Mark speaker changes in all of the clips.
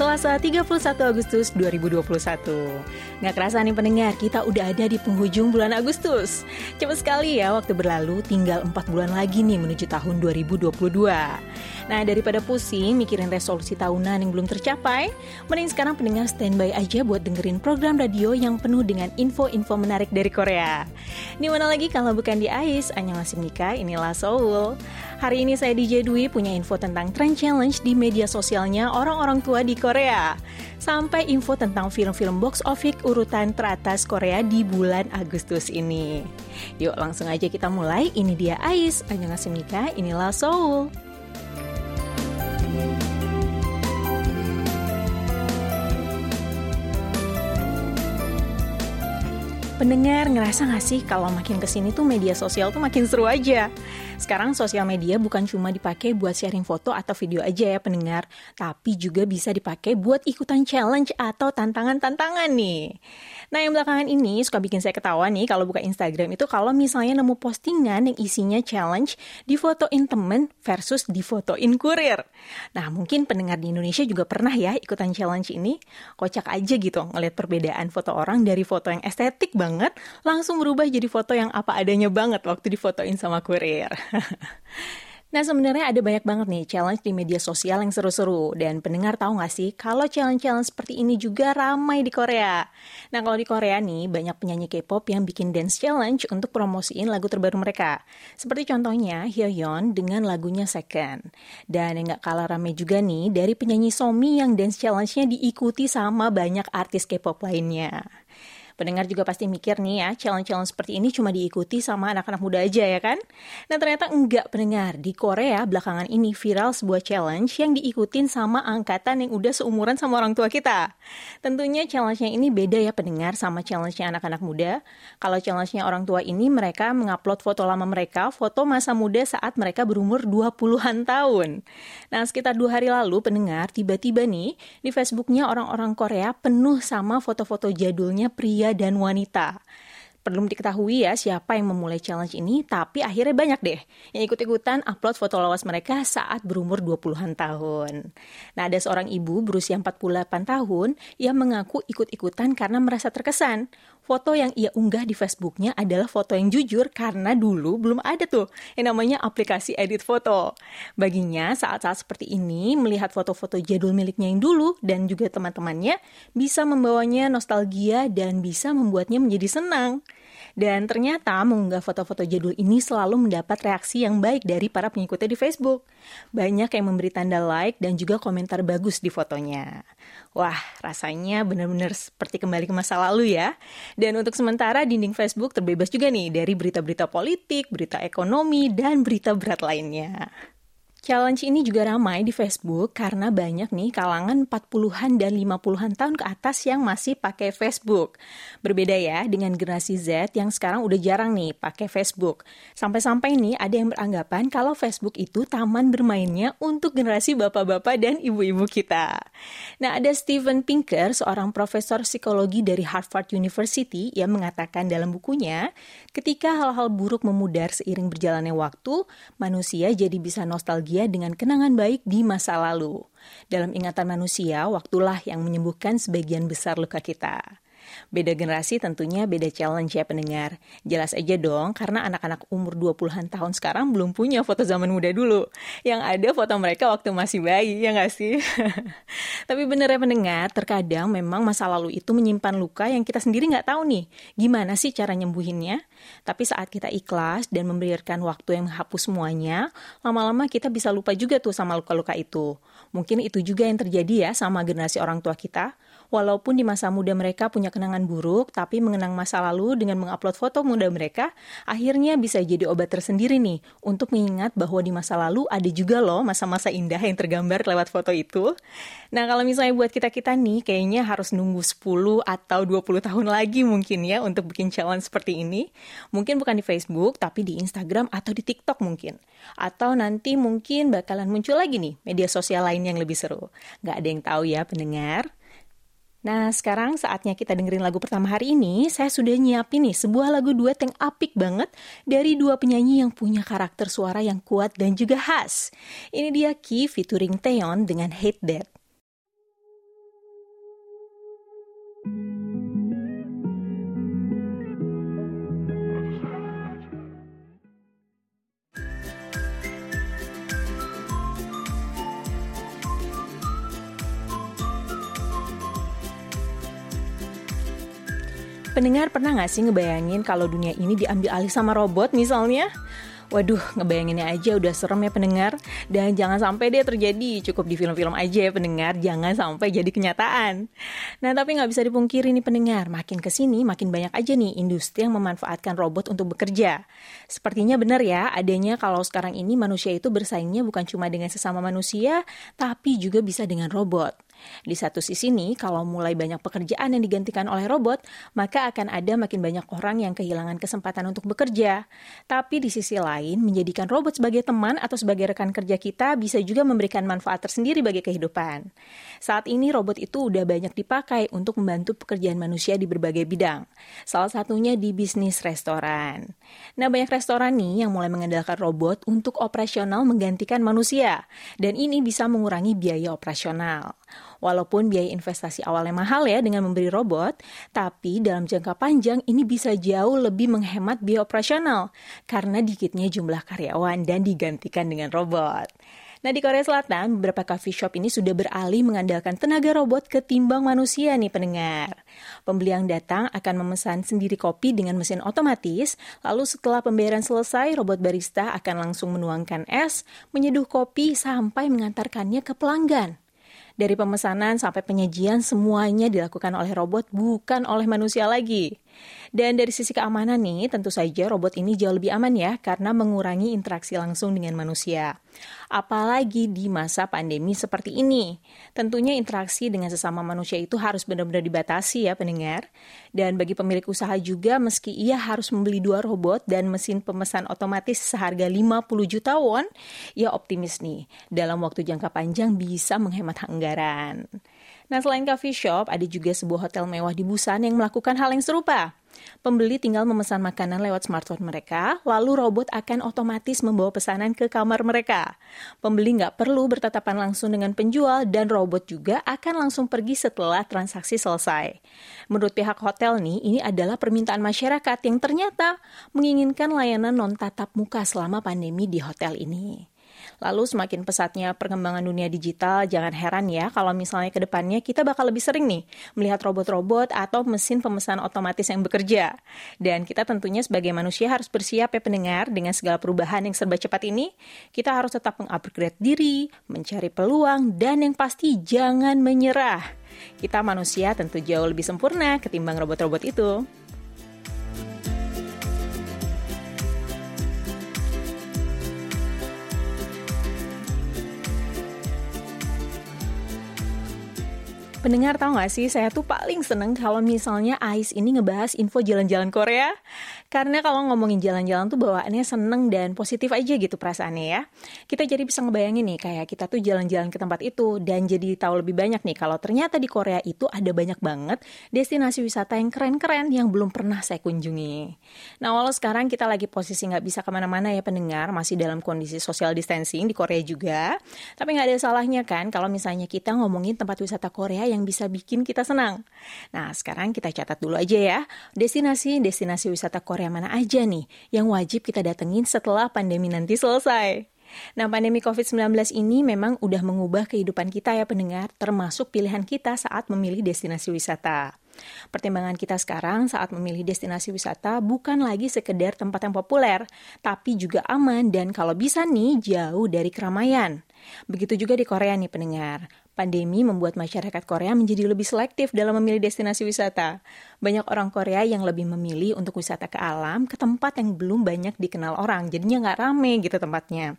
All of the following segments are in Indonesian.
Speaker 1: Selasa 31 Agustus 2021. Nggak kerasa nih pendengar, kita udah ada di penghujung bulan Agustus. Cepat sekali ya waktu berlalu, tinggal 4 bulan lagi nih menuju tahun 2022. Nah, daripada pusing mikirin resolusi tahunan yang belum tercapai, mending sekarang pendengar standby aja buat dengerin program radio yang penuh dengan info-info menarik dari Korea. Di mana lagi kalau bukan di AIS, masih Nika, inilah Seoul. Hari ini saya DJ Dwi punya info tentang trend challenge di media sosialnya orang-orang tua di Korea. Sampai info tentang film-film box office urutan teratas Korea di bulan Agustus ini. Yuk langsung aja kita mulai, ini dia Ais, Annyeonghaseyo inilah Seoul. Pendengar ngerasa gak sih kalau makin ke sini tuh media sosial tuh makin seru aja? Sekarang sosial media bukan cuma dipakai buat sharing foto atau video aja ya pendengar, tapi juga bisa dipakai buat ikutan challenge atau tantangan-tantangan nih. Nah yang belakangan ini suka bikin saya ketawa nih kalau buka Instagram itu kalau misalnya nemu postingan yang isinya challenge di fotoin temen versus di fotoin kurir. Nah mungkin pendengar di Indonesia juga pernah ya ikutan challenge ini. Kocak aja gitu ngeliat perbedaan foto orang dari foto yang estetik banget langsung berubah jadi foto yang apa adanya banget waktu difotoin sama kurir. Nah sebenarnya ada banyak banget nih challenge di media sosial yang seru-seru dan pendengar tahu nggak sih kalau challenge-challenge seperti ini juga ramai di Korea. Nah kalau di Korea nih banyak penyanyi K-pop yang bikin dance challenge untuk promosiin lagu terbaru mereka. Seperti contohnya Hyoyeon dengan lagunya Second. Dan yang nggak kalah ramai juga nih dari penyanyi Somi yang dance challenge-nya diikuti sama banyak artis K-pop lainnya. Pendengar juga pasti mikir nih ya, challenge-challenge seperti ini cuma diikuti sama anak-anak muda aja ya kan? Nah ternyata enggak pendengar, di Korea belakangan ini viral sebuah challenge yang diikutin sama angkatan yang udah seumuran sama orang tua kita. Tentunya challenge-nya ini beda ya pendengar sama challenge-nya anak-anak muda. Kalau challenge-nya orang tua ini mereka mengupload foto lama mereka, foto masa muda saat mereka berumur 20-an tahun. Nah sekitar dua hari lalu pendengar, tiba-tiba nih di Facebooknya orang-orang Korea penuh sama foto-foto jadulnya pria dan wanita. Perlu diketahui ya siapa yang memulai challenge ini, tapi akhirnya banyak deh yang ikut-ikutan upload foto lawas mereka saat berumur 20-an tahun. Nah, ada seorang ibu berusia 48 tahun yang mengaku ikut-ikutan karena merasa terkesan. Foto yang ia unggah di Facebooknya adalah foto yang jujur karena dulu belum ada tuh yang namanya aplikasi edit foto. Baginya saat-saat seperti ini melihat foto-foto jadul miliknya yang dulu dan juga teman-temannya bisa membawanya nostalgia dan bisa membuatnya menjadi senang. Dan ternyata mengunggah foto-foto jadul ini selalu mendapat reaksi yang baik dari para pengikutnya di Facebook. Banyak yang memberi tanda like dan juga komentar bagus di fotonya. Wah, rasanya benar-benar seperti kembali ke masa lalu ya. Dan untuk sementara dinding Facebook terbebas juga nih dari berita-berita politik, berita ekonomi, dan berita berat lainnya. Challenge ini juga ramai di Facebook karena banyak nih kalangan 40-an dan 50-an tahun ke atas yang masih pakai Facebook. Berbeda ya dengan generasi Z yang sekarang udah jarang nih pakai Facebook. Sampai-sampai nih ada yang beranggapan kalau Facebook itu taman bermainnya untuk generasi bapak-bapak dan ibu-ibu kita. Nah, ada Steven Pinker, seorang profesor psikologi dari Harvard University yang mengatakan dalam bukunya, ketika hal-hal buruk memudar seiring berjalannya waktu, manusia jadi bisa nostalgia bahagia dengan kenangan baik di masa lalu. Dalam ingatan manusia, waktulah yang menyembuhkan sebagian besar luka kita. Beda generasi tentunya beda challenge ya pendengar. Jelas aja dong, karena anak-anak umur 20-an tahun sekarang belum punya foto zaman muda dulu. Yang ada foto mereka waktu masih bayi, ya nggak sih? Tapi bener ya pendengar, terkadang memang masa lalu itu menyimpan luka yang kita sendiri nggak tahu nih. Gimana sih cara nyembuhinnya? Tapi saat kita ikhlas dan memberikan waktu yang menghapus semuanya, lama-lama kita bisa lupa juga tuh sama luka-luka itu. Mungkin itu juga yang terjadi ya sama generasi orang tua kita walaupun di masa muda mereka punya kenangan buruk, tapi mengenang masa lalu dengan mengupload foto muda mereka, akhirnya bisa jadi obat tersendiri nih untuk mengingat bahwa di masa lalu ada juga loh masa-masa indah yang tergambar lewat foto itu. Nah, kalau misalnya buat kita-kita nih, kayaknya harus nunggu 10 atau 20 tahun lagi mungkin ya untuk bikin challenge seperti ini. Mungkin bukan di Facebook, tapi di Instagram atau di TikTok mungkin. Atau nanti mungkin bakalan muncul lagi nih media sosial lain yang lebih seru. Gak ada yang tahu ya pendengar. Nah, sekarang saatnya kita dengerin lagu pertama hari ini. Saya sudah nyiapin nih sebuah lagu duet yang apik banget dari dua penyanyi yang punya karakter suara yang kuat dan juga khas. Ini dia Ki featuring Taeyeon dengan Hate That. Pendengar pernah nggak sih ngebayangin kalau dunia ini diambil alih sama robot misalnya? Waduh, ngebayanginnya aja udah serem ya pendengar. Dan jangan sampai dia terjadi, cukup di film-film aja ya pendengar, jangan sampai jadi kenyataan. Nah, tapi nggak bisa dipungkiri nih pendengar, makin ke sini makin banyak aja nih industri yang memanfaatkan robot untuk bekerja. Sepertinya benar ya, adanya kalau sekarang ini manusia itu bersaingnya bukan cuma dengan sesama manusia, tapi juga bisa dengan robot. Di satu sisi nih, kalau mulai banyak pekerjaan yang digantikan oleh robot, maka akan ada makin banyak orang yang kehilangan kesempatan untuk bekerja. Tapi di sisi lain, menjadikan robot sebagai teman atau sebagai rekan kerja kita bisa juga memberikan manfaat tersendiri bagi kehidupan. Saat ini robot itu udah banyak dipakai untuk membantu pekerjaan manusia di berbagai bidang. Salah satunya di bisnis restoran. Nah, banyak restoran nih yang mulai mengandalkan robot untuk operasional menggantikan manusia. Dan ini bisa mengurangi biaya operasional. Walaupun biaya investasi awalnya mahal ya dengan memberi robot, tapi dalam jangka panjang ini bisa jauh lebih menghemat biaya operasional karena dikitnya jumlah karyawan dan digantikan dengan robot. Nah di Korea Selatan, beberapa coffee shop ini sudah beralih mengandalkan tenaga robot ketimbang manusia nih pendengar. Pembeli yang datang akan memesan sendiri kopi dengan mesin otomatis, lalu setelah pembayaran selesai, robot barista akan langsung menuangkan es, menyeduh kopi sampai mengantarkannya ke pelanggan. Dari pemesanan sampai penyajian semuanya dilakukan oleh robot bukan oleh manusia lagi. Dan dari sisi keamanan nih, tentu saja robot ini jauh lebih aman ya karena mengurangi interaksi langsung dengan manusia. Apalagi di masa pandemi seperti ini. Tentunya interaksi dengan sesama manusia itu harus benar-benar dibatasi ya pendengar. Dan bagi pemilik usaha juga meski ia harus membeli dua robot dan mesin pemesan otomatis seharga 50 juta won, ia optimis nih dalam waktu jangka panjang bisa menghemat anggaran. Nah, selain coffee shop, ada juga sebuah hotel mewah di Busan yang melakukan hal yang serupa. Pembeli tinggal memesan makanan lewat smartphone mereka, lalu robot akan otomatis membawa pesanan ke kamar mereka. Pembeli nggak perlu bertatapan langsung dengan penjual dan robot juga akan langsung pergi setelah transaksi selesai. Menurut pihak hotel nih, ini adalah permintaan masyarakat yang ternyata menginginkan layanan non tatap muka selama pandemi di hotel ini. Lalu semakin pesatnya perkembangan dunia digital, jangan heran ya kalau misalnya ke depannya kita bakal lebih sering nih melihat robot-robot atau mesin pemesan otomatis yang bekerja. Dan kita tentunya sebagai manusia harus bersiap ya pendengar dengan segala perubahan yang serba cepat ini. Kita harus tetap mengupgrade diri, mencari peluang, dan yang pasti jangan menyerah. Kita manusia tentu jauh lebih sempurna ketimbang robot-robot itu. Pendengar tahu gak sih, saya tuh paling seneng kalau misalnya Ais ini ngebahas info jalan-jalan Korea. Karena kalau ngomongin jalan-jalan tuh bawaannya seneng dan positif aja gitu perasaannya ya. Kita jadi bisa ngebayangin nih kayak kita tuh jalan-jalan ke tempat itu dan jadi tahu lebih banyak nih kalau ternyata di Korea itu ada banyak banget destinasi wisata yang keren-keren yang belum pernah saya kunjungi. Nah walau sekarang kita lagi posisi nggak bisa ke mana-mana ya pendengar, masih dalam kondisi social distancing di Korea juga. Tapi nggak ada salahnya kan kalau misalnya kita ngomongin tempat wisata Korea yang bisa bikin kita senang. Nah sekarang kita catat dulu aja ya, destinasi-destinasi wisata Korea mana aja nih yang wajib kita datengin setelah pandemi nanti selesai? Nah, pandemi COVID-19 ini memang udah mengubah kehidupan kita ya pendengar, termasuk pilihan kita saat memilih destinasi wisata. Pertimbangan kita sekarang saat memilih destinasi wisata bukan lagi sekedar tempat yang populer, tapi juga aman dan kalau bisa nih jauh dari keramaian. Begitu juga di Korea nih pendengar. Pandemi membuat masyarakat Korea menjadi lebih selektif dalam memilih destinasi wisata. Banyak orang Korea yang lebih memilih untuk wisata ke alam ke tempat yang belum banyak dikenal orang, jadinya nggak rame gitu tempatnya.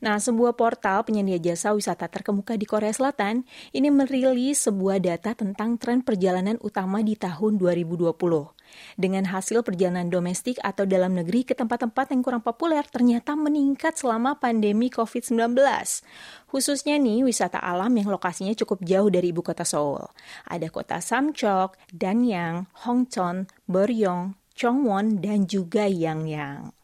Speaker 1: Nah, sebuah portal penyedia jasa wisata terkemuka di Korea Selatan ini merilis sebuah data tentang tren perjalanan utama di tahun 2020. Dengan hasil perjalanan domestik atau dalam negeri ke tempat-tempat yang kurang populer ternyata meningkat selama pandemi COVID-19. Khususnya nih wisata alam yang lokasinya cukup jauh dari ibu kota Seoul. Ada kota Samchok, Danyang, Hongcheon, Beryong, Chongwon, dan juga Yangyang.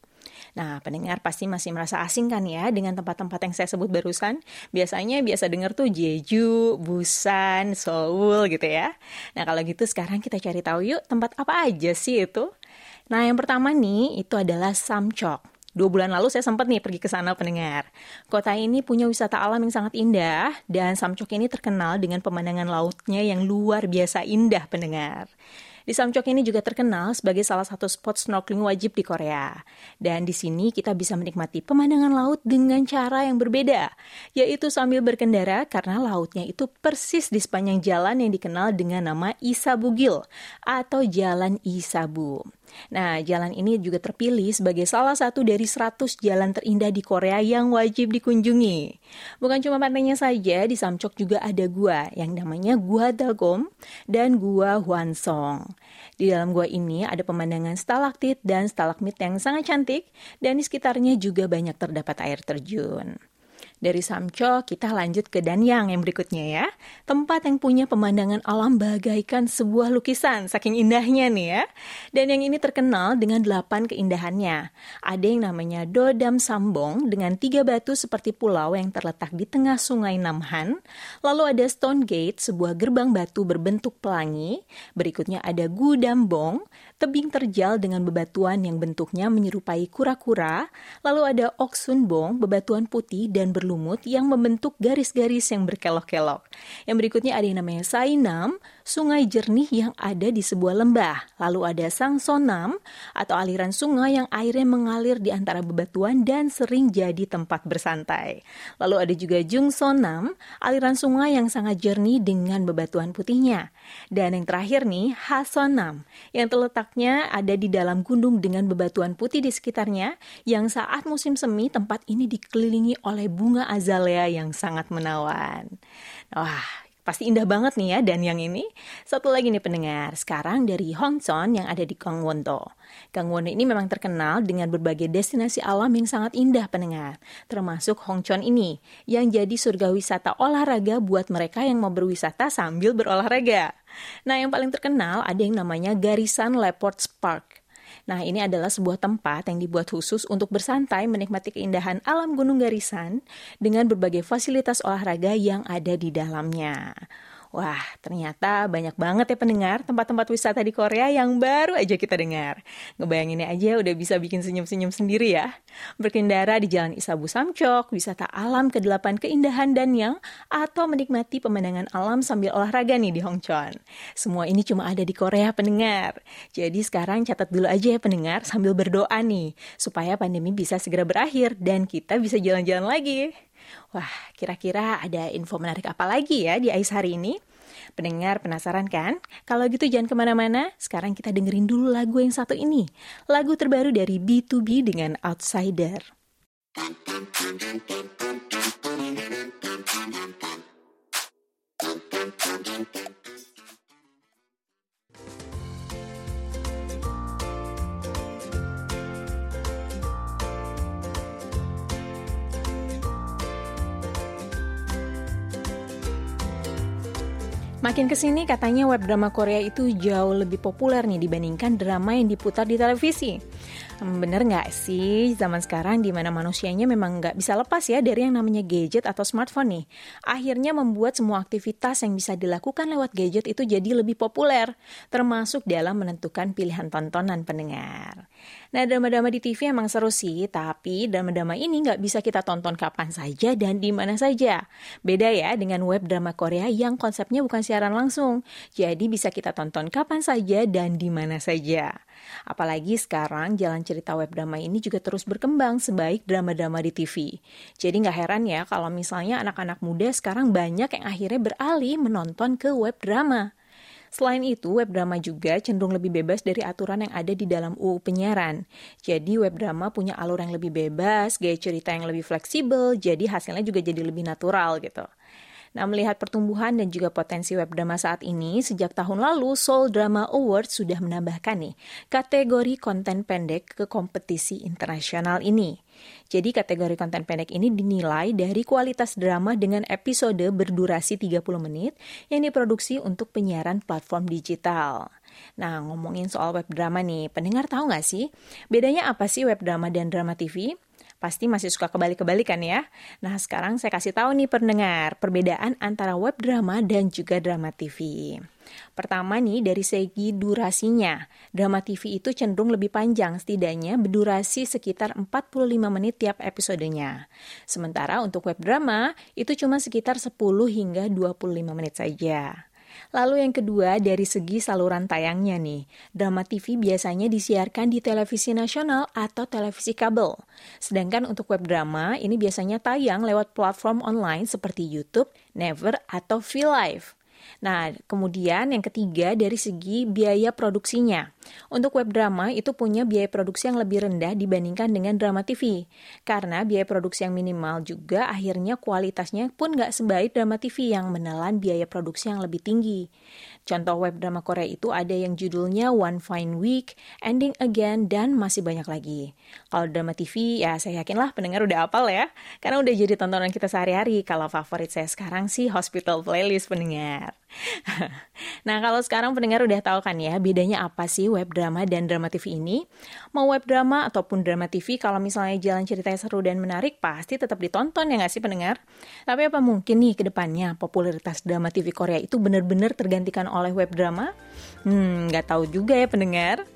Speaker 1: Nah, pendengar pasti masih merasa asing kan ya dengan tempat-tempat yang saya sebut barusan. Biasanya biasa dengar tuh Jeju, Busan, Seoul gitu ya. Nah, kalau gitu sekarang kita cari tahu yuk tempat apa aja sih itu. Nah, yang pertama nih itu adalah Samchok. Dua bulan lalu saya sempat nih pergi ke sana pendengar. Kota ini punya wisata alam yang sangat indah dan Samchok ini terkenal dengan pemandangan lautnya yang luar biasa indah pendengar. Di Samchok ini juga terkenal sebagai salah satu spot snorkeling wajib di Korea. Dan di sini kita bisa menikmati pemandangan laut dengan cara yang berbeda, yaitu sambil berkendara karena lautnya itu persis di sepanjang jalan yang dikenal dengan nama Isabugil atau Jalan Isabu. Nah, jalan ini juga terpilih sebagai salah satu dari 100 jalan terindah di Korea yang wajib dikunjungi. Bukan cuma pantainya saja, di Samchok juga ada gua yang namanya Gua Dagom dan Gua Hwansong. Di dalam gua ini ada pemandangan stalaktit dan stalagmit yang sangat cantik dan di sekitarnya juga banyak terdapat air terjun. Dari Samcho, kita lanjut ke Danyang yang berikutnya ya. Tempat yang punya pemandangan alam bagaikan sebuah lukisan, saking indahnya nih ya. Dan yang ini terkenal dengan delapan keindahannya. Ada yang namanya Dodam Sambong dengan tiga batu seperti pulau yang terletak di tengah sungai Namhan. Lalu ada Stone Gate, sebuah gerbang batu berbentuk pelangi. Berikutnya ada Gudambong, tebing terjal dengan bebatuan yang bentuknya menyerupai kura-kura. Lalu ada Oksunbong, bebatuan putih dan ber berlumut yang membentuk garis-garis yang berkelok-kelok. Yang berikutnya ada yang namanya Sainam, sungai jernih yang ada di sebuah lembah. Lalu ada Sang Sonam atau aliran sungai yang airnya mengalir di antara bebatuan dan sering jadi tempat bersantai. Lalu ada juga Jung Sonam, aliran sungai yang sangat jernih dengan bebatuan putihnya. Dan yang terakhir nih, Hasonam, yang terletaknya ada di dalam gunung dengan bebatuan putih di sekitarnya, yang saat musim semi tempat ini dikelilingi oleh bunga bunga azalea yang sangat menawan. Wah, pasti indah banget nih ya dan yang ini. Satu lagi nih pendengar, sekarang dari Hongcheon yang ada di Gangwon-do. Gangwon ini memang terkenal dengan berbagai destinasi alam yang sangat indah pendengar, termasuk Hongcheon ini yang jadi surga wisata olahraga buat mereka yang mau berwisata sambil berolahraga. Nah, yang paling terkenal ada yang namanya Garisan Leopards Park. Nah, ini adalah sebuah tempat yang dibuat khusus untuk bersantai menikmati keindahan alam Gunung Garisan dengan berbagai fasilitas olahraga yang ada di dalamnya. Wah, ternyata banyak banget ya pendengar tempat-tempat wisata di Korea yang baru aja kita dengar. Ngebayanginnya aja udah bisa bikin senyum-senyum sendiri ya. Berkendara di Jalan Isabu Samcok, wisata alam ke-8 keindahan dan yang atau menikmati pemandangan alam sambil olahraga nih di Hongcheon. Semua ini cuma ada di Korea pendengar. Jadi sekarang catat dulu aja ya pendengar sambil berdoa nih supaya pandemi bisa segera berakhir dan kita bisa jalan-jalan lagi. Wah, kira-kira ada info menarik apa lagi ya di AIS hari ini? Pendengar penasaran kan? Kalau gitu jangan ke mana-mana, sekarang kita dengerin dulu lagu yang satu ini. Lagu terbaru dari B2B dengan Outsider. Makin ke sini katanya web drama Korea itu jauh lebih populer nih dibandingkan drama yang diputar di televisi. Hmm, bener nggak sih zaman sekarang di mana manusianya memang nggak bisa lepas ya dari yang namanya gadget atau smartphone nih. Akhirnya membuat semua aktivitas yang bisa dilakukan lewat gadget itu jadi lebih populer, termasuk dalam menentukan pilihan tontonan pendengar. Nah, drama-drama di TV emang seru sih, tapi drama-drama ini nggak bisa kita tonton kapan saja dan di mana saja. Beda ya dengan web drama Korea yang konsepnya bukan siaran langsung, jadi bisa kita tonton kapan saja dan di mana saja. Apalagi sekarang jalan cerita web drama ini juga terus berkembang sebaik drama-drama di TV. Jadi nggak heran ya kalau misalnya anak-anak muda sekarang banyak yang akhirnya beralih menonton ke web drama. Selain itu, web drama juga cenderung lebih bebas dari aturan yang ada di dalam UU penyiaran. Jadi web drama punya alur yang lebih bebas, gaya cerita yang lebih fleksibel, jadi hasilnya juga jadi lebih natural gitu. Nah, melihat pertumbuhan dan juga potensi web drama saat ini, sejak tahun lalu Seoul Drama Awards sudah menambahkan nih kategori konten pendek ke kompetisi internasional ini. Jadi kategori konten pendek ini dinilai dari kualitas drama dengan episode berdurasi 30 menit yang diproduksi untuk penyiaran platform digital. Nah, ngomongin soal web drama nih, pendengar tahu nggak sih bedanya apa sih web drama dan drama TV? Pasti masih suka kebalik-kebalikan ya. Nah, sekarang saya kasih tahu nih pendengar, perbedaan antara web drama dan juga drama TV. Pertama nih, dari segi durasinya. Drama TV itu cenderung lebih panjang, setidaknya berdurasi sekitar 45 menit tiap episodenya. Sementara untuk web drama, itu cuma sekitar 10 hingga 25 menit saja. Lalu yang kedua dari segi saluran tayangnya nih. Drama TV biasanya disiarkan di televisi nasional atau televisi kabel. Sedangkan untuk web drama ini biasanya tayang lewat platform online seperti YouTube, Never, atau VLive. Nah, kemudian yang ketiga dari segi biaya produksinya. Untuk web drama itu punya biaya produksi yang lebih rendah dibandingkan dengan drama TV. Karena biaya produksi yang minimal juga akhirnya kualitasnya pun nggak sebaik drama TV yang menelan biaya produksi yang lebih tinggi. Contoh web drama Korea itu ada yang judulnya One Fine Week, Ending Again, dan masih banyak lagi. Kalau drama TV, ya saya yakinlah pendengar udah apal ya, karena udah jadi tontonan kita sehari-hari. Kalau favorit saya sekarang sih Hospital Playlist pendengar. nah kalau sekarang pendengar udah tahu kan ya bedanya apa sih web drama dan drama TV ini? Mau web drama ataupun drama TV kalau misalnya jalan ceritanya seru dan menarik pasti tetap ditonton ya nggak sih pendengar? Tapi apa mungkin nih ke depannya popularitas drama TV Korea itu benar-benar tergantikan oleh web drama? Hmm, nggak tahu juga ya pendengar.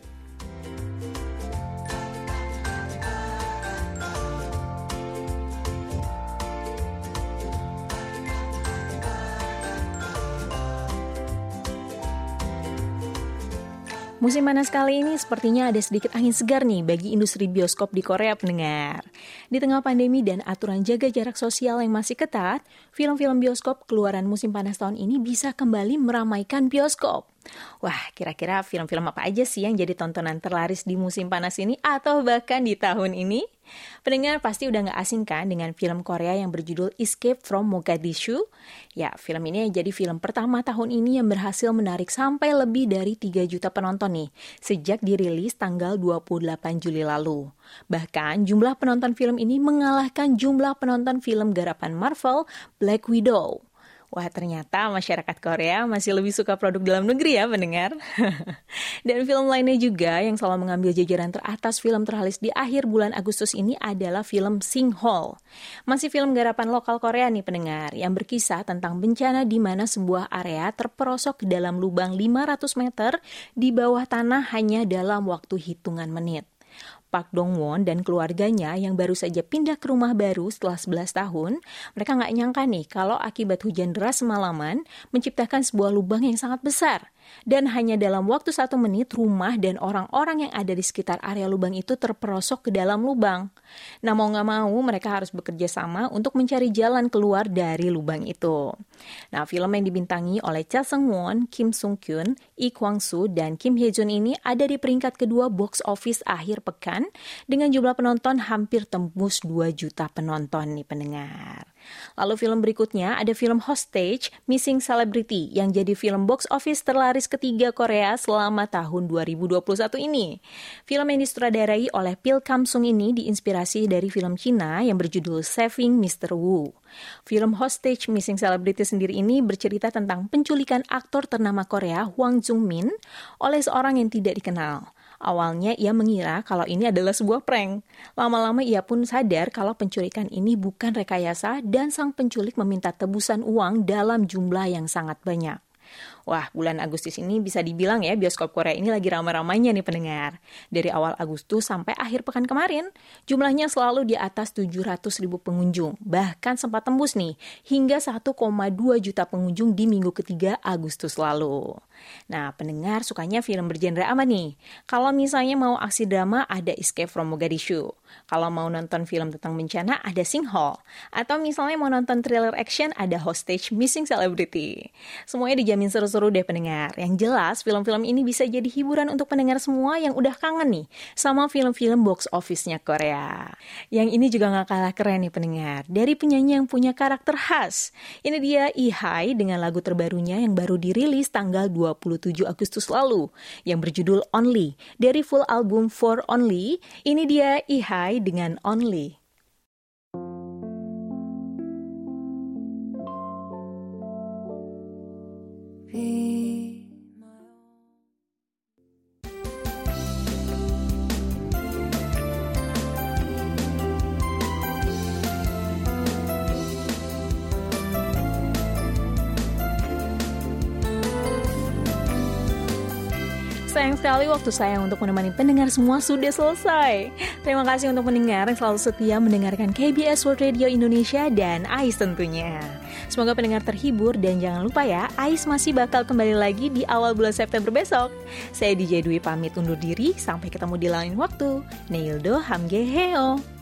Speaker 1: Musim panas kali ini sepertinya ada sedikit angin segar nih bagi industri bioskop di Korea pendengar. Di tengah pandemi dan aturan jaga jarak sosial yang masih ketat, film-film bioskop keluaran musim panas tahun ini bisa kembali meramaikan bioskop. Wah, kira-kira film-film apa aja sih yang jadi tontonan terlaris di musim panas ini atau bahkan di tahun ini? Pendengar pasti udah gak asing kan dengan film Korea yang berjudul Escape from Mogadishu? Ya, film ini jadi film pertama tahun ini yang berhasil menarik sampai lebih dari 3 juta penonton nih, sejak dirilis tanggal 28 Juli lalu. Bahkan jumlah penonton film ini mengalahkan jumlah penonton film garapan Marvel Black Widow. Wah ternyata masyarakat Korea masih lebih suka produk dalam negeri ya pendengar. Dan film lainnya juga yang selalu mengambil jajaran teratas film terhalis di akhir bulan Agustus ini adalah film Sing Hall. Masih film garapan lokal Korea nih pendengar yang berkisah tentang bencana di mana sebuah area terperosok ke dalam lubang 500 meter di bawah tanah hanya dalam waktu hitungan menit. Park Dong Won dan keluarganya yang baru saja pindah ke rumah baru setelah 11 tahun, mereka nggak nyangka nih kalau akibat hujan deras semalaman menciptakan sebuah lubang yang sangat besar dan hanya dalam waktu satu menit rumah dan orang-orang yang ada di sekitar area lubang itu terperosok ke dalam lubang. Nah mau nggak mau mereka harus bekerja sama untuk mencari jalan keluar dari lubang itu. Nah film yang dibintangi oleh Cha Seung Won, Kim Sung Kyun, Lee Kwang Soo, dan Kim Hye Jun ini ada di peringkat kedua box office akhir pekan dengan jumlah penonton hampir tembus 2 juta penonton nih pendengar. Lalu film berikutnya ada film Hostage, Missing Celebrity yang jadi film box office terlaris ketiga Korea selama tahun 2021 ini. Film yang disutradarai oleh Pil Kamsung ini diinspirasi dari film Cina yang berjudul Saving Mr. Wu. Film Hostage Missing Celebrity sendiri ini bercerita tentang penculikan aktor ternama Korea Hwang Jung Min oleh seorang yang tidak dikenal. Awalnya ia mengira kalau ini adalah sebuah prank. Lama-lama ia pun sadar kalau penculikan ini bukan rekayasa dan sang penculik meminta tebusan uang dalam jumlah yang sangat banyak. Wah, bulan Agustus ini bisa dibilang ya bioskop Korea ini lagi ramai-ramainya nih pendengar. Dari awal Agustus sampai akhir pekan kemarin, jumlahnya selalu di atas 700 ribu pengunjung. Bahkan sempat tembus nih, hingga 1,2 juta pengunjung di minggu ketiga Agustus lalu. Nah, pendengar sukanya film bergenre apa nih? Kalau misalnya mau aksi drama, ada Escape from Mogadishu. Kalau mau nonton film tentang bencana, ada Sing. Atau misalnya mau nonton thriller action, ada Hostage Missing Celebrity. Semuanya dijamin seru-seru seru deh pendengar. Yang jelas, film-film ini bisa jadi hiburan untuk pendengar semua yang udah kangen nih sama film-film box office-nya Korea. Yang ini juga gak kalah keren nih pendengar. Dari penyanyi yang punya karakter khas. Ini dia Ihai dengan lagu terbarunya yang baru dirilis tanggal 27 Agustus lalu. Yang berjudul Only. Dari full album For Only, ini dia Ihai dengan Only. Sekali waktu saya untuk menemani pendengar semua sudah selesai. Terima kasih untuk pendengar yang selalu setia mendengarkan KBS World Radio Indonesia dan AIS tentunya. Semoga pendengar terhibur dan jangan lupa ya, Ais masih bakal kembali lagi di awal bulan September besok. Saya DJ Dwi pamit undur diri, sampai ketemu di lain waktu. Neildo Hamgeheo.